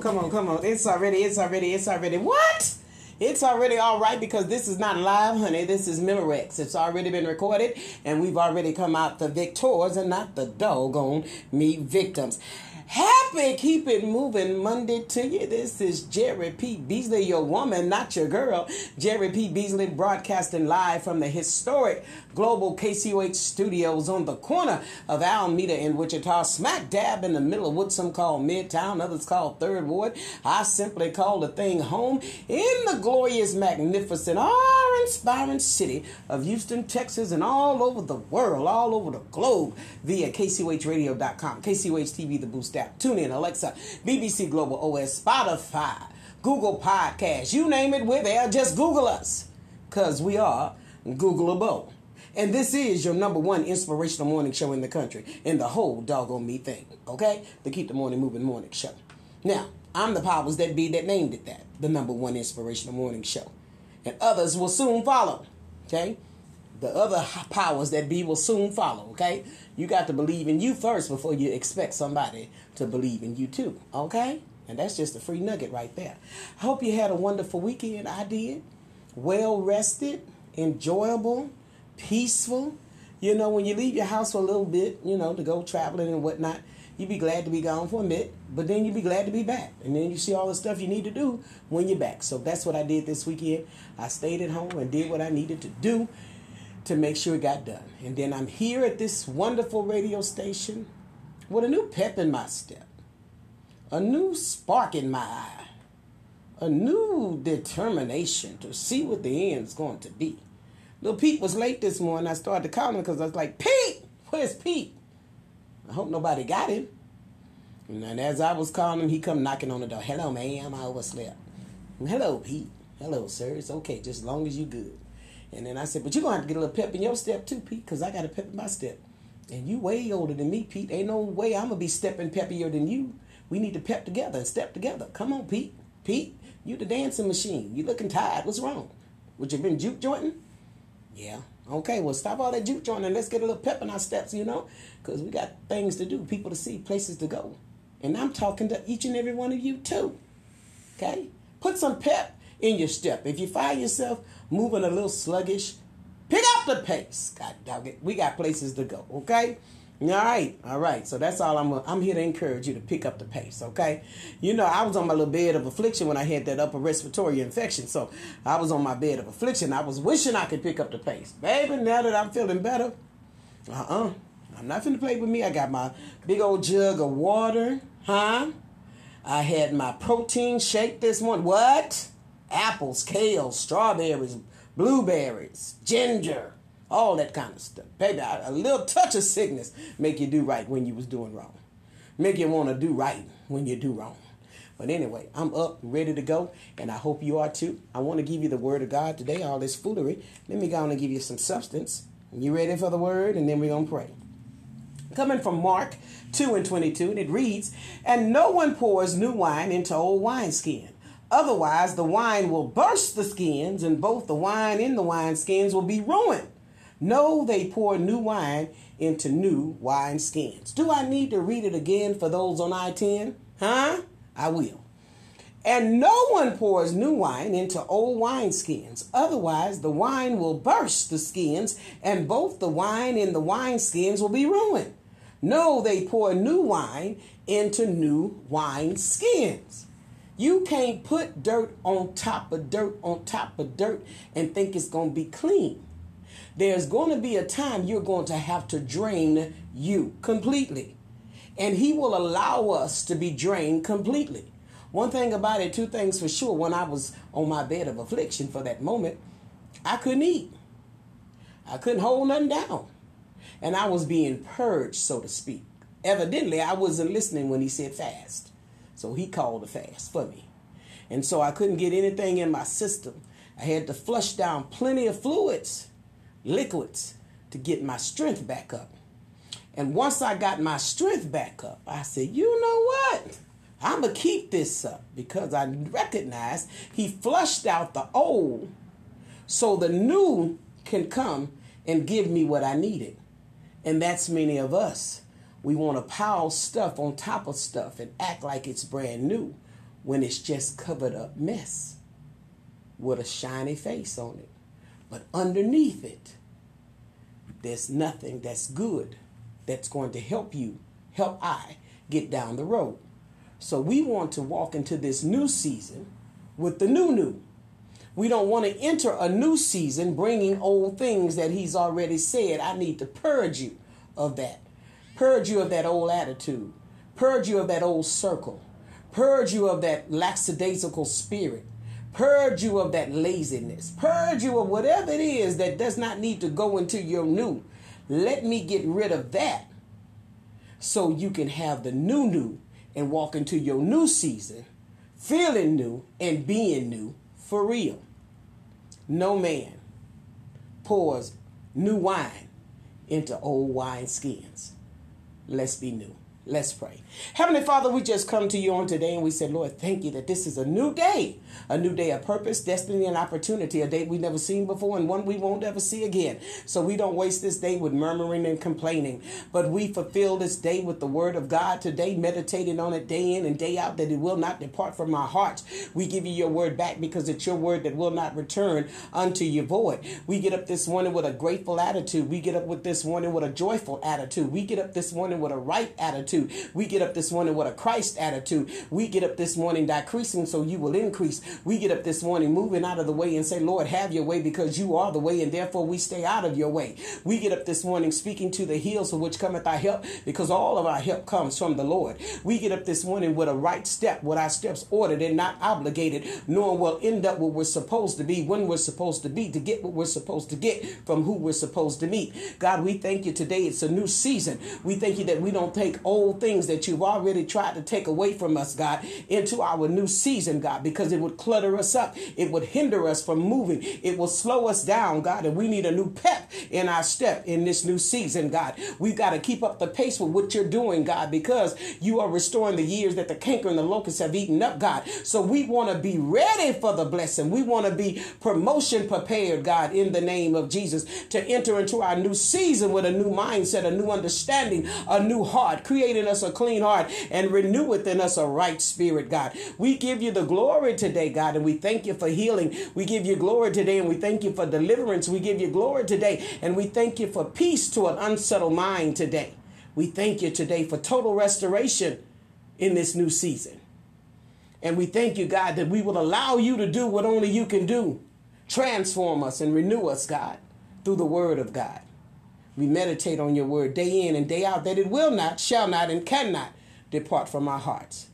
on, come on, come on, come on. It's already, it's already, it's already. What? It's already all right because this is not live, honey. This is Memorex. It's already been recorded, and we've already come out the victors and not the doggone me victims. Happy Keep It Moving Monday to you. This is Jerri P. Beasley, your woman, not your girl. Jerri P. Beasley broadcasting live from the historic Global KCOH studios on the corner of Almeda in Wichita, smack dab in the middle of what some call Midtown, others call Third Ward. I simply call the thing home in the glorious, magnificent, awe-inspiring city of Houston, Texas, and all over the world, all over the globe via KCOHradio.com, KCOH TV, the Boost app, TuneIn, Alexa, BBC Global OS, Spotify, Google Podcasts, you name it, we're there. Just Google us because we are Googleable. And this is your number one inspirational morning show in the country, in the whole doggone me thing, okay? The Keep the Morning Moving Morning Show. Now, I'm the powers that be that named it that, the number one inspirational morning show. And others will soon follow, okay? The other powers that be will soon follow, okay? You got to believe in you first before you expect somebody to believe in you too, okay? And that's just a free nugget right there. I hope you had a wonderful weekend. I did. Well rested, enjoyable, peaceful. You know, when you leave your house for a little bit, you know, to go traveling and whatnot, you be glad to be gone for a bit, but then you be glad to be back. And then you see all the stuff you need to do when you're back. So that's what I did this weekend. I stayed at home and did what I needed to do to make sure it got done. And then I'm here at this wonderful radio station with a new pep in my step, a new spark in my eye, a new determination to see what the end's going to be. Little Pete was late this morning. I started to call him because I was like, Pete, where's Pete? I hope nobody got him. And then as I was calling him, he come knocking on the door. Hello, ma'am. I overslept. Hello, Pete. Hello, sir. It's okay, just as long as you good. And then I said, but you're going to have to get a little pep in your step too, Pete, because I got a pep in my step. And you way older than me, Pete. Ain't no way I'm going to be stepping peppier than you. We need to pep together and step together. Come on, Pete. Pete, you the dancing machine. You looking tired. What's wrong? Would you been juke jointing? Yeah. Okay, well, stop all that juke joint and let's get a little pep in our steps, you know? Because we got things to do, people to see, places to go. And I'm talking to each and every one of you, too. Okay? Put some pep in your step. If you find yourself moving a little sluggish, pick up the pace. God dog it. We got places to go, okay? All right, all right. So that's all I'm. I'm here to encourage you to pick up the pace. Okay, you know I was on my little bed of affliction when I had that upper respiratory infection. So I was on my bed of affliction. I was wishing I could pick up the pace, baby. Now that I'm feeling better, uh uh-uh. I'm not finna play with me. I got my big old jug of water, huh? I had my protein shake this morning. What? Apples, kale, strawberries, blueberries, ginger, all that kind of stuff. Baby, a little touch of sickness make you do right when you was doing wrong. Make you want to do right when you do wrong. But anyway, I'm up, ready to go, and I hope you are too. I want to give you the word of God today, all this foolery. Let me go on and give you some substance. You ready for the word? And then we're going to pray. Coming from Mark 2 and 22, and it reads, And no one pours new wine into old wineskin. Otherwise, the wine will burst the skins, and both the wine and the wineskins will be ruined. No, they pour new wine into new wine skins. Do I need to read it again for those on I 10? Huh? I will. And no one pours new wine into old wineskins. Otherwise, the wine will burst the skins, and both the wine and the wineskins will be ruined. No, they pour new wine into new wine skins. You can't put dirt on top of dirt on top of dirt and think it's going to be clean there's going to be a time you're going to have to drain you completely. And He will allow us to be drained completely. One thing about it, two things for sure. When I was on my bed of affliction for that moment, I couldn't eat, I couldn't hold nothing down. And I was being purged, so to speak. Evidently, I wasn't listening when He said fast. So He called a fast for me. And so I couldn't get anything in my system. I had to flush down plenty of fluids liquids to get my strength back up. And once I got my strength back up, I said, you know what? I'm going to keep this up because I recognized he flushed out the old so the new can come and give me what I needed. And that's many of us. We want to pile stuff on top of stuff and act like it's brand new when it's just covered up mess with a shiny face on it. But underneath it, there's nothing that's good that's going to help you, help I get down the road. So we want to walk into this new season with the new new. We don't want to enter a new season bringing old things that he's already said. I need to purge you of that. Purge you of that old attitude. Purge you of that old circle. Purge you of that lackadaisical spirit. Purge you of that laziness. Purge you of whatever it is that does not need to go into your new. Let me get rid of that so you can have the new new and walk into your new season feeling new and being new for real. No man pours new wine into old wine skins. Let's be new. Let's pray. Heavenly Father, we just come to you on today and we say, Lord, thank you that this is a new day, a new day of purpose, destiny, and opportunity, a day we've never seen before and one we won't ever see again. So we don't waste this day with murmuring and complaining, but we fulfill this day with the word of God today, meditating on it day in and day out, that it will not depart from our hearts. We give you your word back because it's your word that will not return unto your void. We get up this morning with a grateful attitude. We get up with this morning with a joyful attitude. We get up this morning with a right attitude attitude. We get up this morning with a Christ attitude. We get up this morning decreasing so you will increase. We get up this morning moving out of the way and say, Lord, have your way because you are the way and therefore we stay out of your way. We get up this morning speaking to the hills from which cometh our help because all of our help comes from the Lord. We get up this morning with a right step, with our steps ordered and not obligated, knowing we'll end up where we're supposed to be, when we're supposed to be, to get what we're supposed to get from who we're supposed to meet. God, we thank you today. It's a new season. We thank you that we don't take old old things that you've already tried to take away from us, God, into our new season, God, because it would clutter us up. It would hinder us from moving. It will slow us down, God, and we need a new pep in our step in this new season, God. We've got to keep up the pace with what you're doing, God, because you are restoring the years that the canker and the locusts have eaten up, God. So we want to be ready for the blessing. We want to be promotion prepared, God, in the name of Jesus, to enter into our new season with a new mindset, a new understanding, a new heart. Create create in us a clean heart and renew within us a right spirit, God. We give you the glory today, God, and we thank you for healing. We give you glory today and we thank you for deliverance. We give you glory today and we thank you for peace to an unsettled mind today. We thank you today for total restoration in this new season. And we thank you, God, that we will allow you to do what only you can do. Transform us and renew us, God, through the word of God. We meditate on your word day in and day out that it will not, shall not, and cannot depart from our hearts.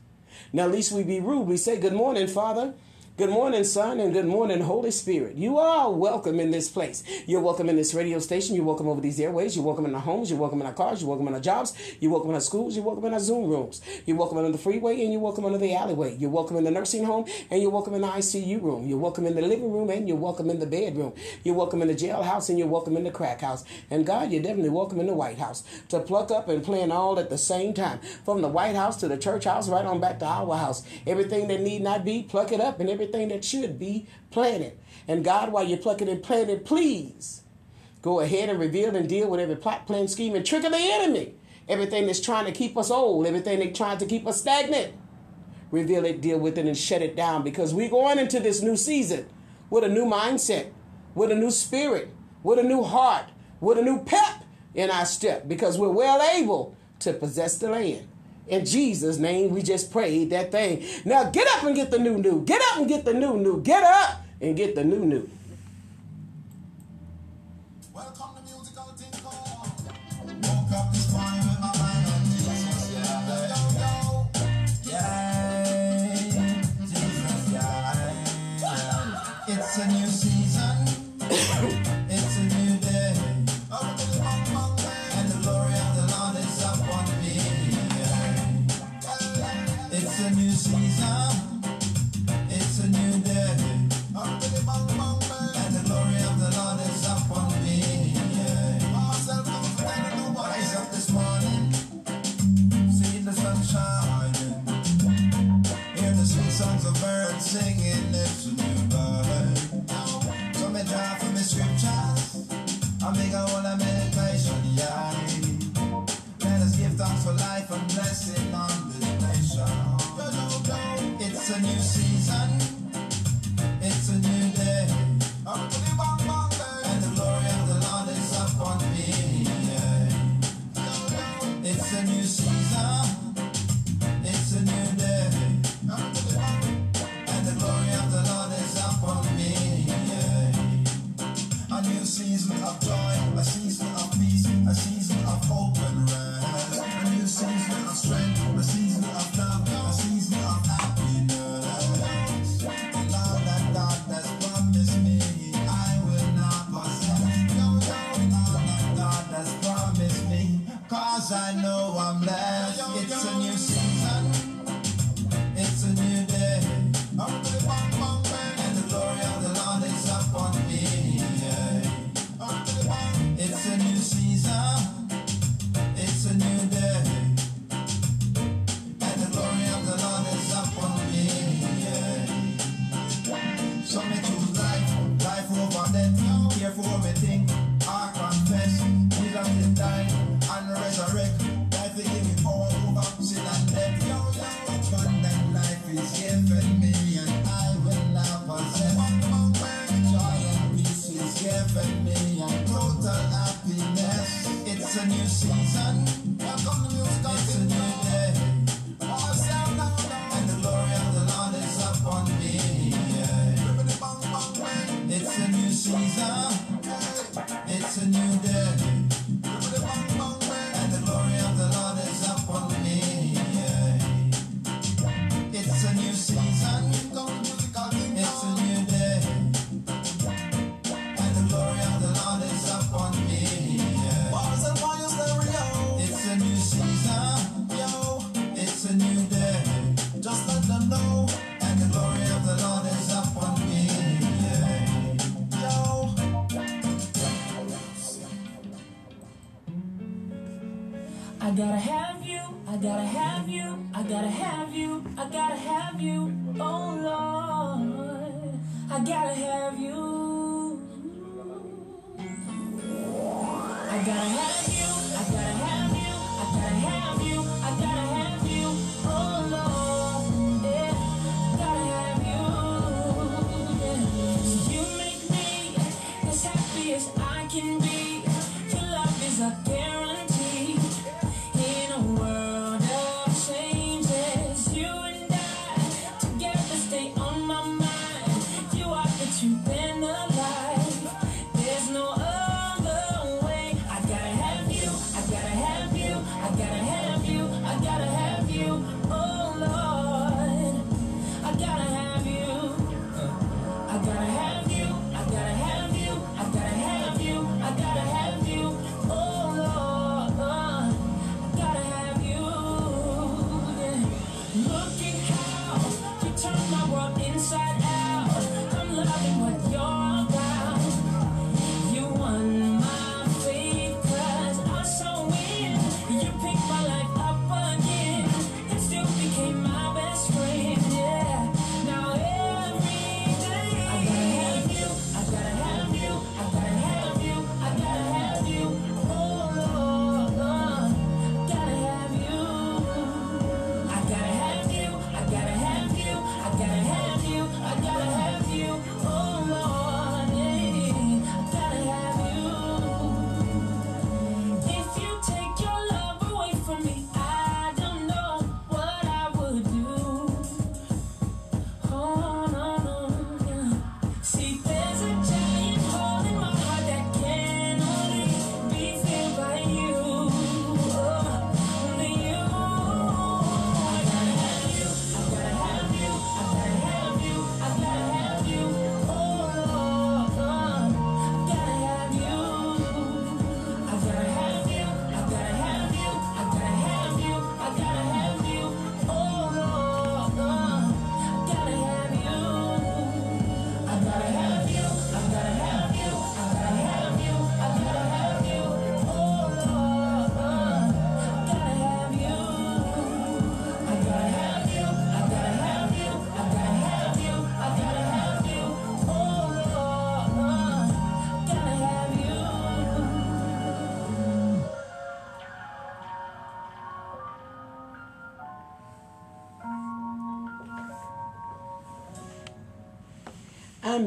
Now, least we be rude. We say, Good morning, Father. Good morning, Son, and good morning, Holy Spirit. You are welcome in this place. You're welcome in this radio station. You're welcome over these airways. You're welcome in our homes. You're welcome in our cars. You're welcome in our jobs. You're welcome in our schools. You're welcome in our Zoom rooms. You're welcome on the freeway, and you're welcome under the alleyway. You're welcome in the nursing home, and you're welcome in the ICU room. You're welcome in the living room, and you're welcome in the bedroom. You're welcome in the jailhouse, and you're welcome in the crack house. And God, you're definitely welcome in the White House to pluck up and plan all at the same time. From the White House to the church house, right on back to our house. Everything that need not be, pluck it up, and everything that should be, planted. And God, while you're plucking and planting, please go ahead and reveal and deal with every plot, plan, scheme, and trick of the enemy. Everything that's trying to keep us old, everything that's trying to keep us stagnant. Reveal it, deal with it, and shut it down because we're going into this new season with a new mindset, with a new spirit, with a new heart, with a new pep in our step because we're well able to possess the land. In Jesus' name, we just prayed that thing. Now get up and get the new new. Get up and get the new new. Get up and get the new new. Welcome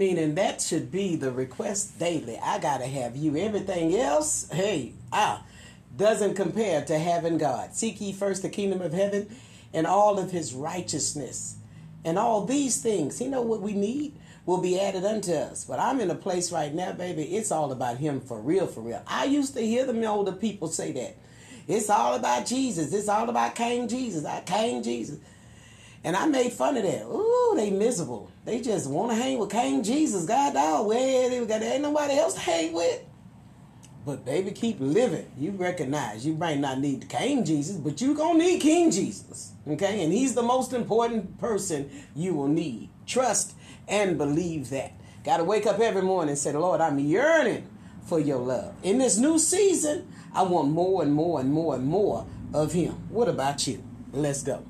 mean, and that should be the request daily. I gotta have you. Everything else, hey, ah, doesn't compare to having God. Seek ye first the kingdom of heaven and all of his righteousness. And all these things, you know what we need, will be added unto us. But I'm in a place right now, baby, it's all about him for real, for real. I used to hear the older people say that. It's all about Jesus. It's all about King Jesus. I King Jesus. And I made fun of that. Ooh, they miserable. They just want to hang with King Jesus. God dog, where they got ain't nobody else to hang with. But baby, keep living. You recognize you might not need King Jesus, but you gonna need King Jesus. Okay? And he's the most important person you will need. Trust and believe that. Gotta wake up every morning and say, Lord, I'm yearning for your love. In this new season, I want more and more and more and more of him. What about you? Let's go.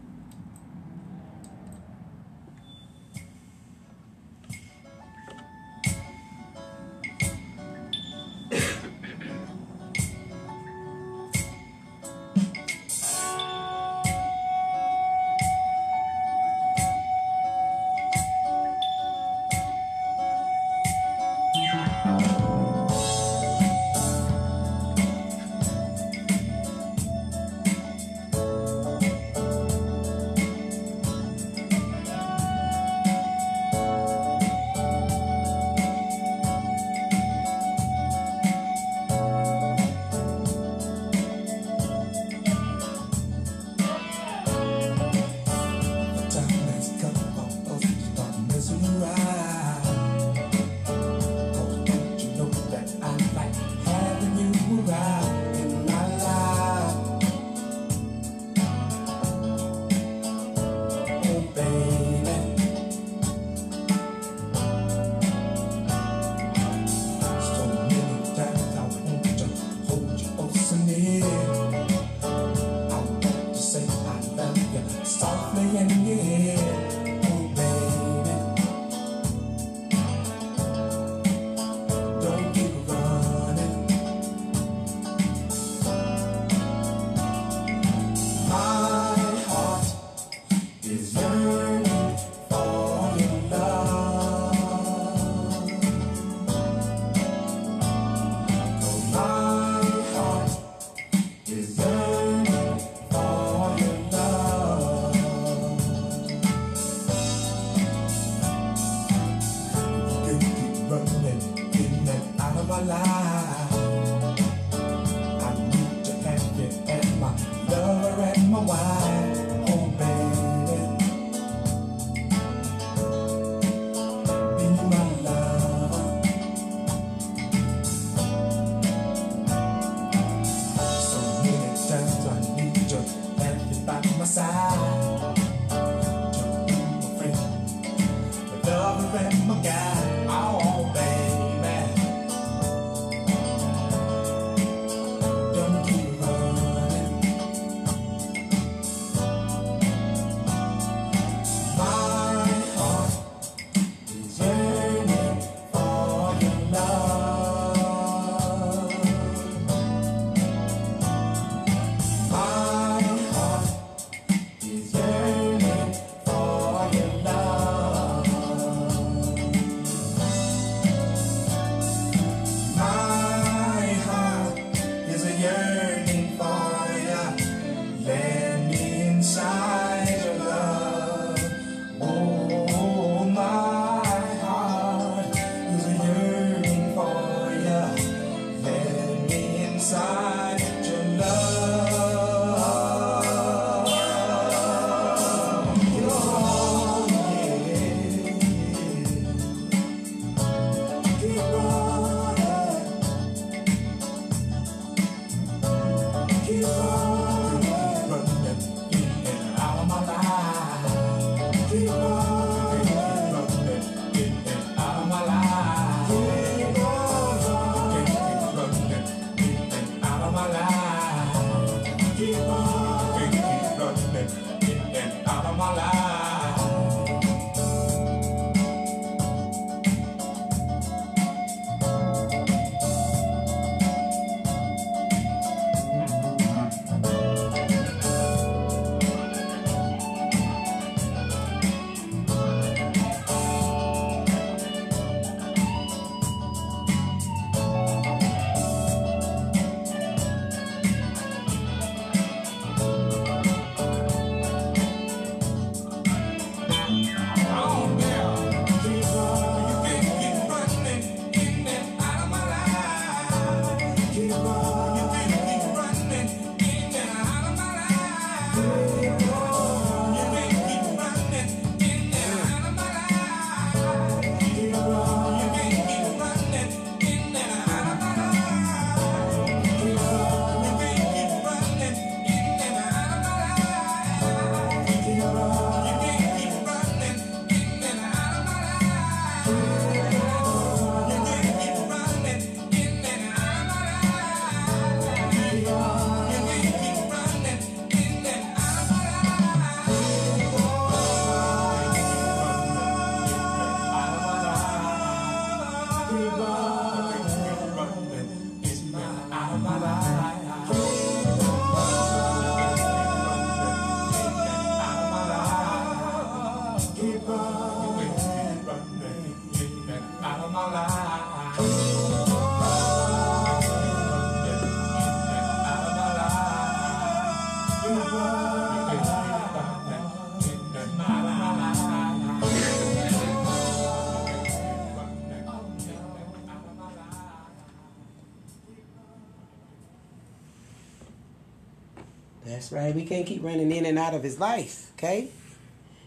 That's right. We can't keep running in and out of his life, okay?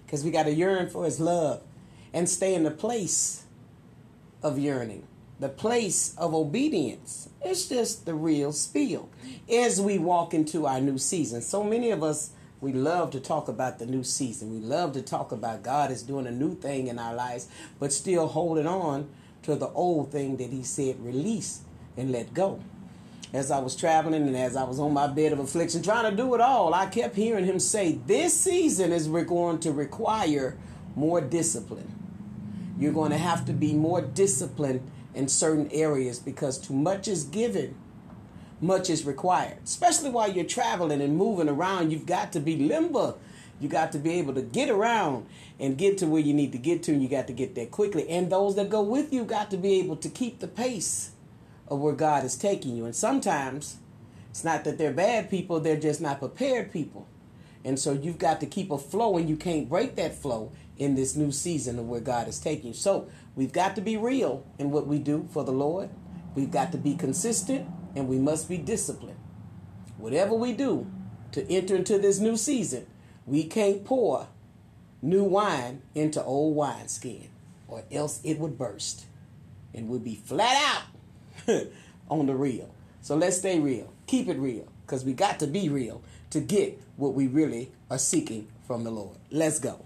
Because we got to yearn for his love and stay in the place of yearning, the place of obedience. It's just the real spiel as we walk into our new season. So many of us, we love to talk about the new season. We love to talk about God is doing a new thing in our lives, but still holding on to the old thing that he said release and let go as I was traveling and as I was on my bed of affliction, trying to do it all, I kept hearing him say, This season is going to require more discipline. You're going to have to be more disciplined in certain areas because too much is given, much is required. Especially while you're traveling and moving around, you've got to be limber. You got to be able to get around and get to where you need to get to, and you got to get there quickly. And those that go with you got to be able to keep the pace of where God is taking you. And sometimes it's not that they're bad people, they're just not prepared people. And so you've got to keep a flow and you can't break that flow in this new season of where God is taking you. So we've got to be real in what we do for the Lord. We've got to be consistent and we must be disciplined. Whatever we do to enter into this new season, we can't pour new wine into old wineskin or else it would burst and would be flat out on the real. So let's stay real. Keep it real because we got to be real to get what we really are seeking from the Lord. Let's go.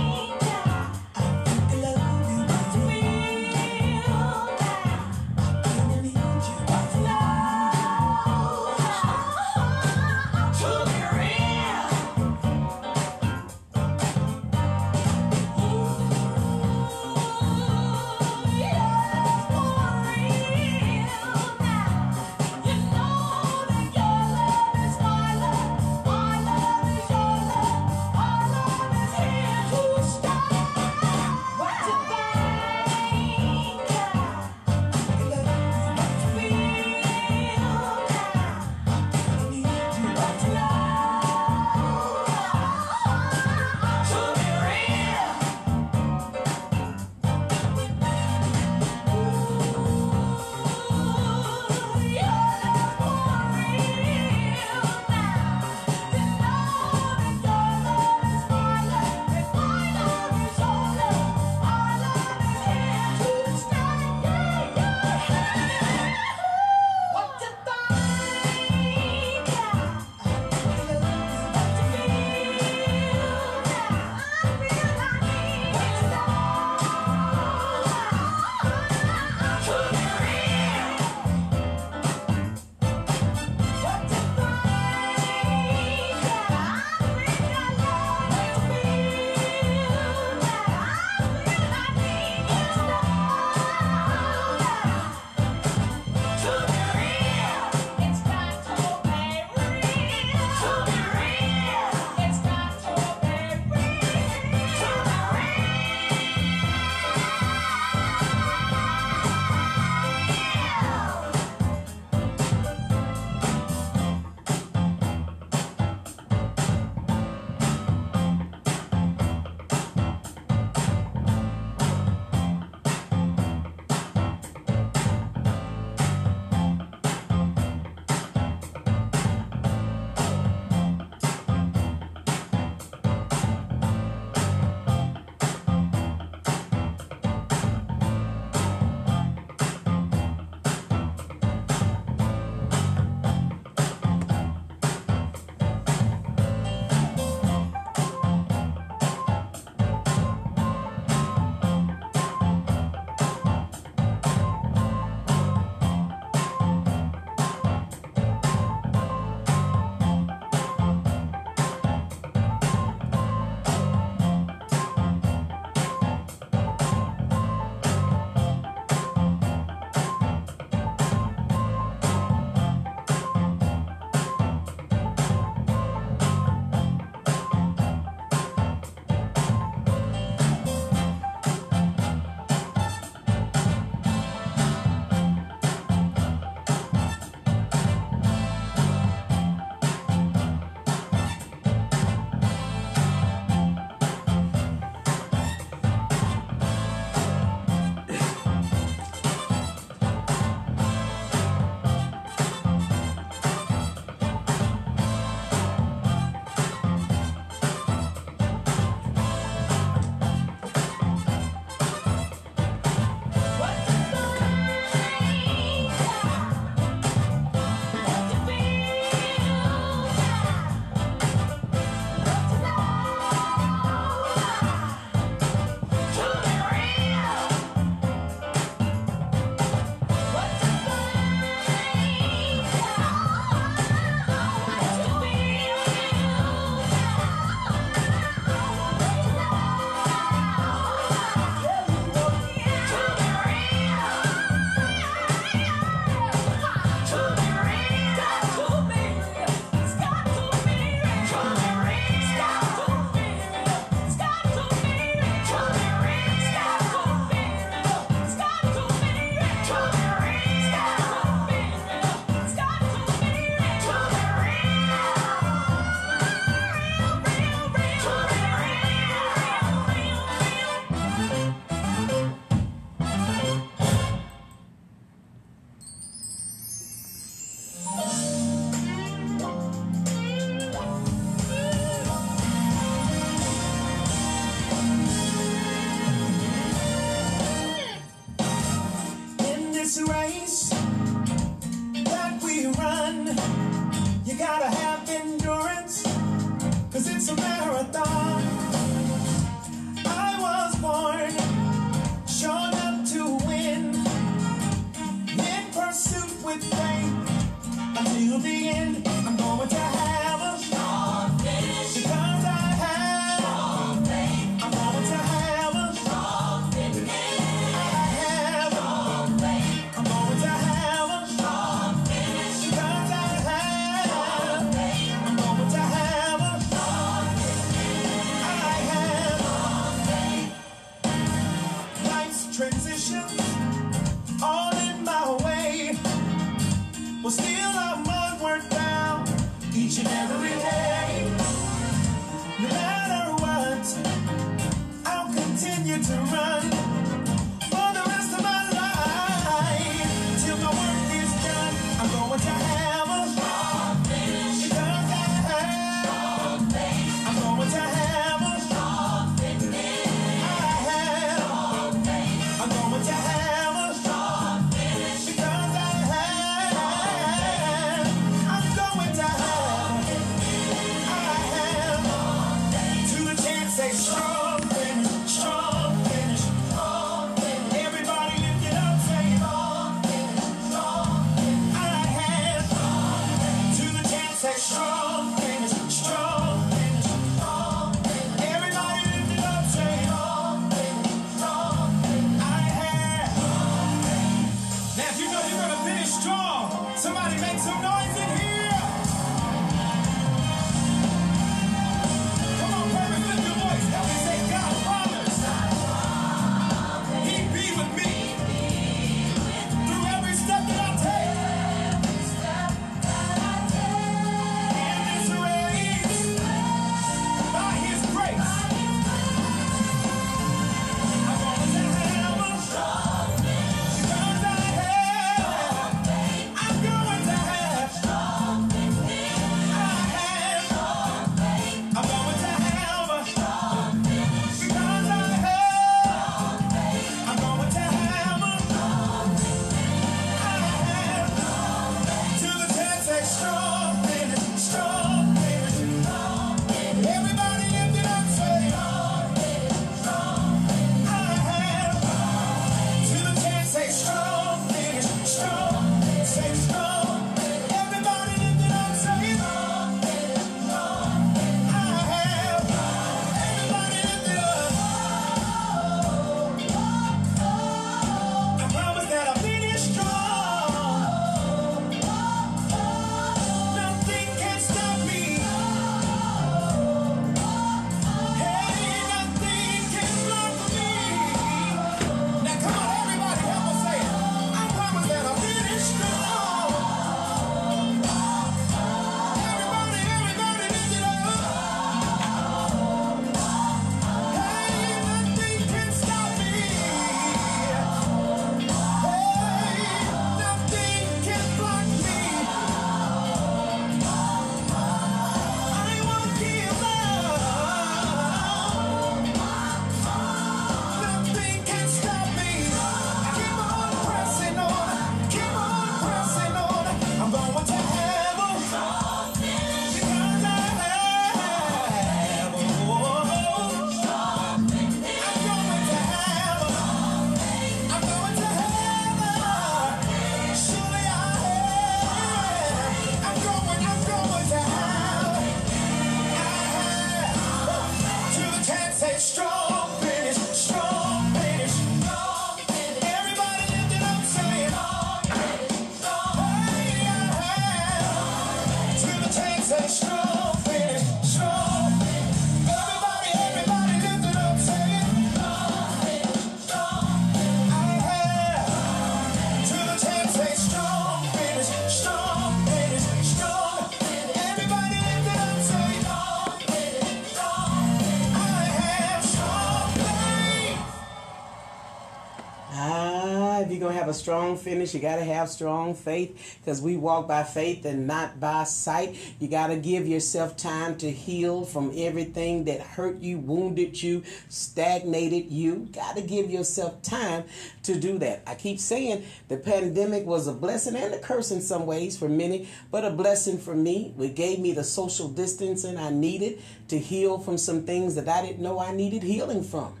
strong finish. You got to have strong faith because we walk by faith and not by sight. You got to give yourself time to heal from everything that hurt you, wounded you, stagnated you. Got to give yourself time to do that. I keep saying the pandemic was a blessing and a curse in some ways for many, but a blessing for me. It gave me the social distancing I needed to heal from some things that I didn't know I needed healing from.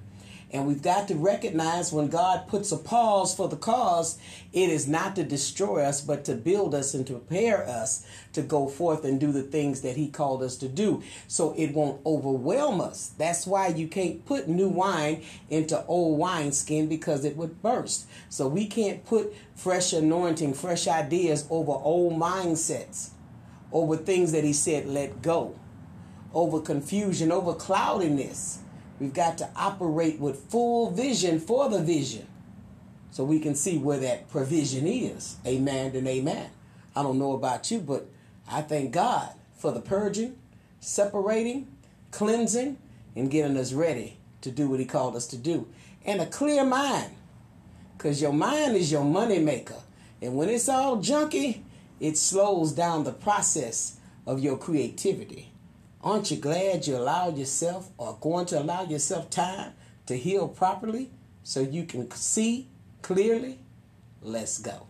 And we've got to recognize when God puts a pause for the cause, it is not to destroy us, but to build us and to prepare us to go forth and do the things that He called us to do. So it won't overwhelm us. That's why you can't put new wine into old wineskin because it would burst. So we can't put fresh anointing, fresh ideas over old mindsets, over things that He said, let go, over confusion, over cloudiness We've got to operate with full vision for the vision so we can see where that provision is. Amen and amen. I don't know about you, but I thank God for the purging, separating, cleansing, and getting us ready to do what He called us to do. And a clear mind, because your mind is your money maker. And when it's all junky, it slows down the process of your creativity. Aren't you glad you allowed yourself or going to allow yourself time to heal properly so you can see clearly? Let's go.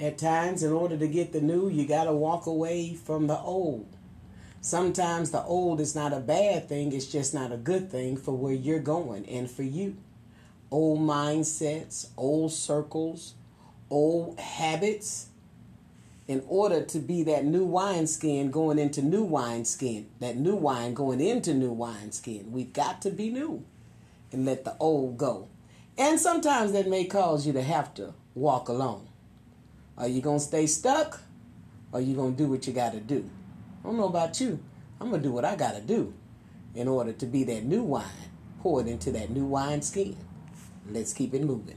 At times, in order to get the new, you got to walk away from the old. Sometimes the old is not a bad thing, it's just not a good thing for where you're going and for you. Old mindsets, old circles, old habits. In order to be that new wineskin going into new wineskin, that new wine going into new wineskin, we've got to be new and let the old go. And sometimes that may cause you to have to walk alone. Are you going to stay stuck? Or you going to do what you got to do? I don't know about you. I'm going to do what I got to do in order to be that new wine poured into that new wine skin. Let's keep it moving.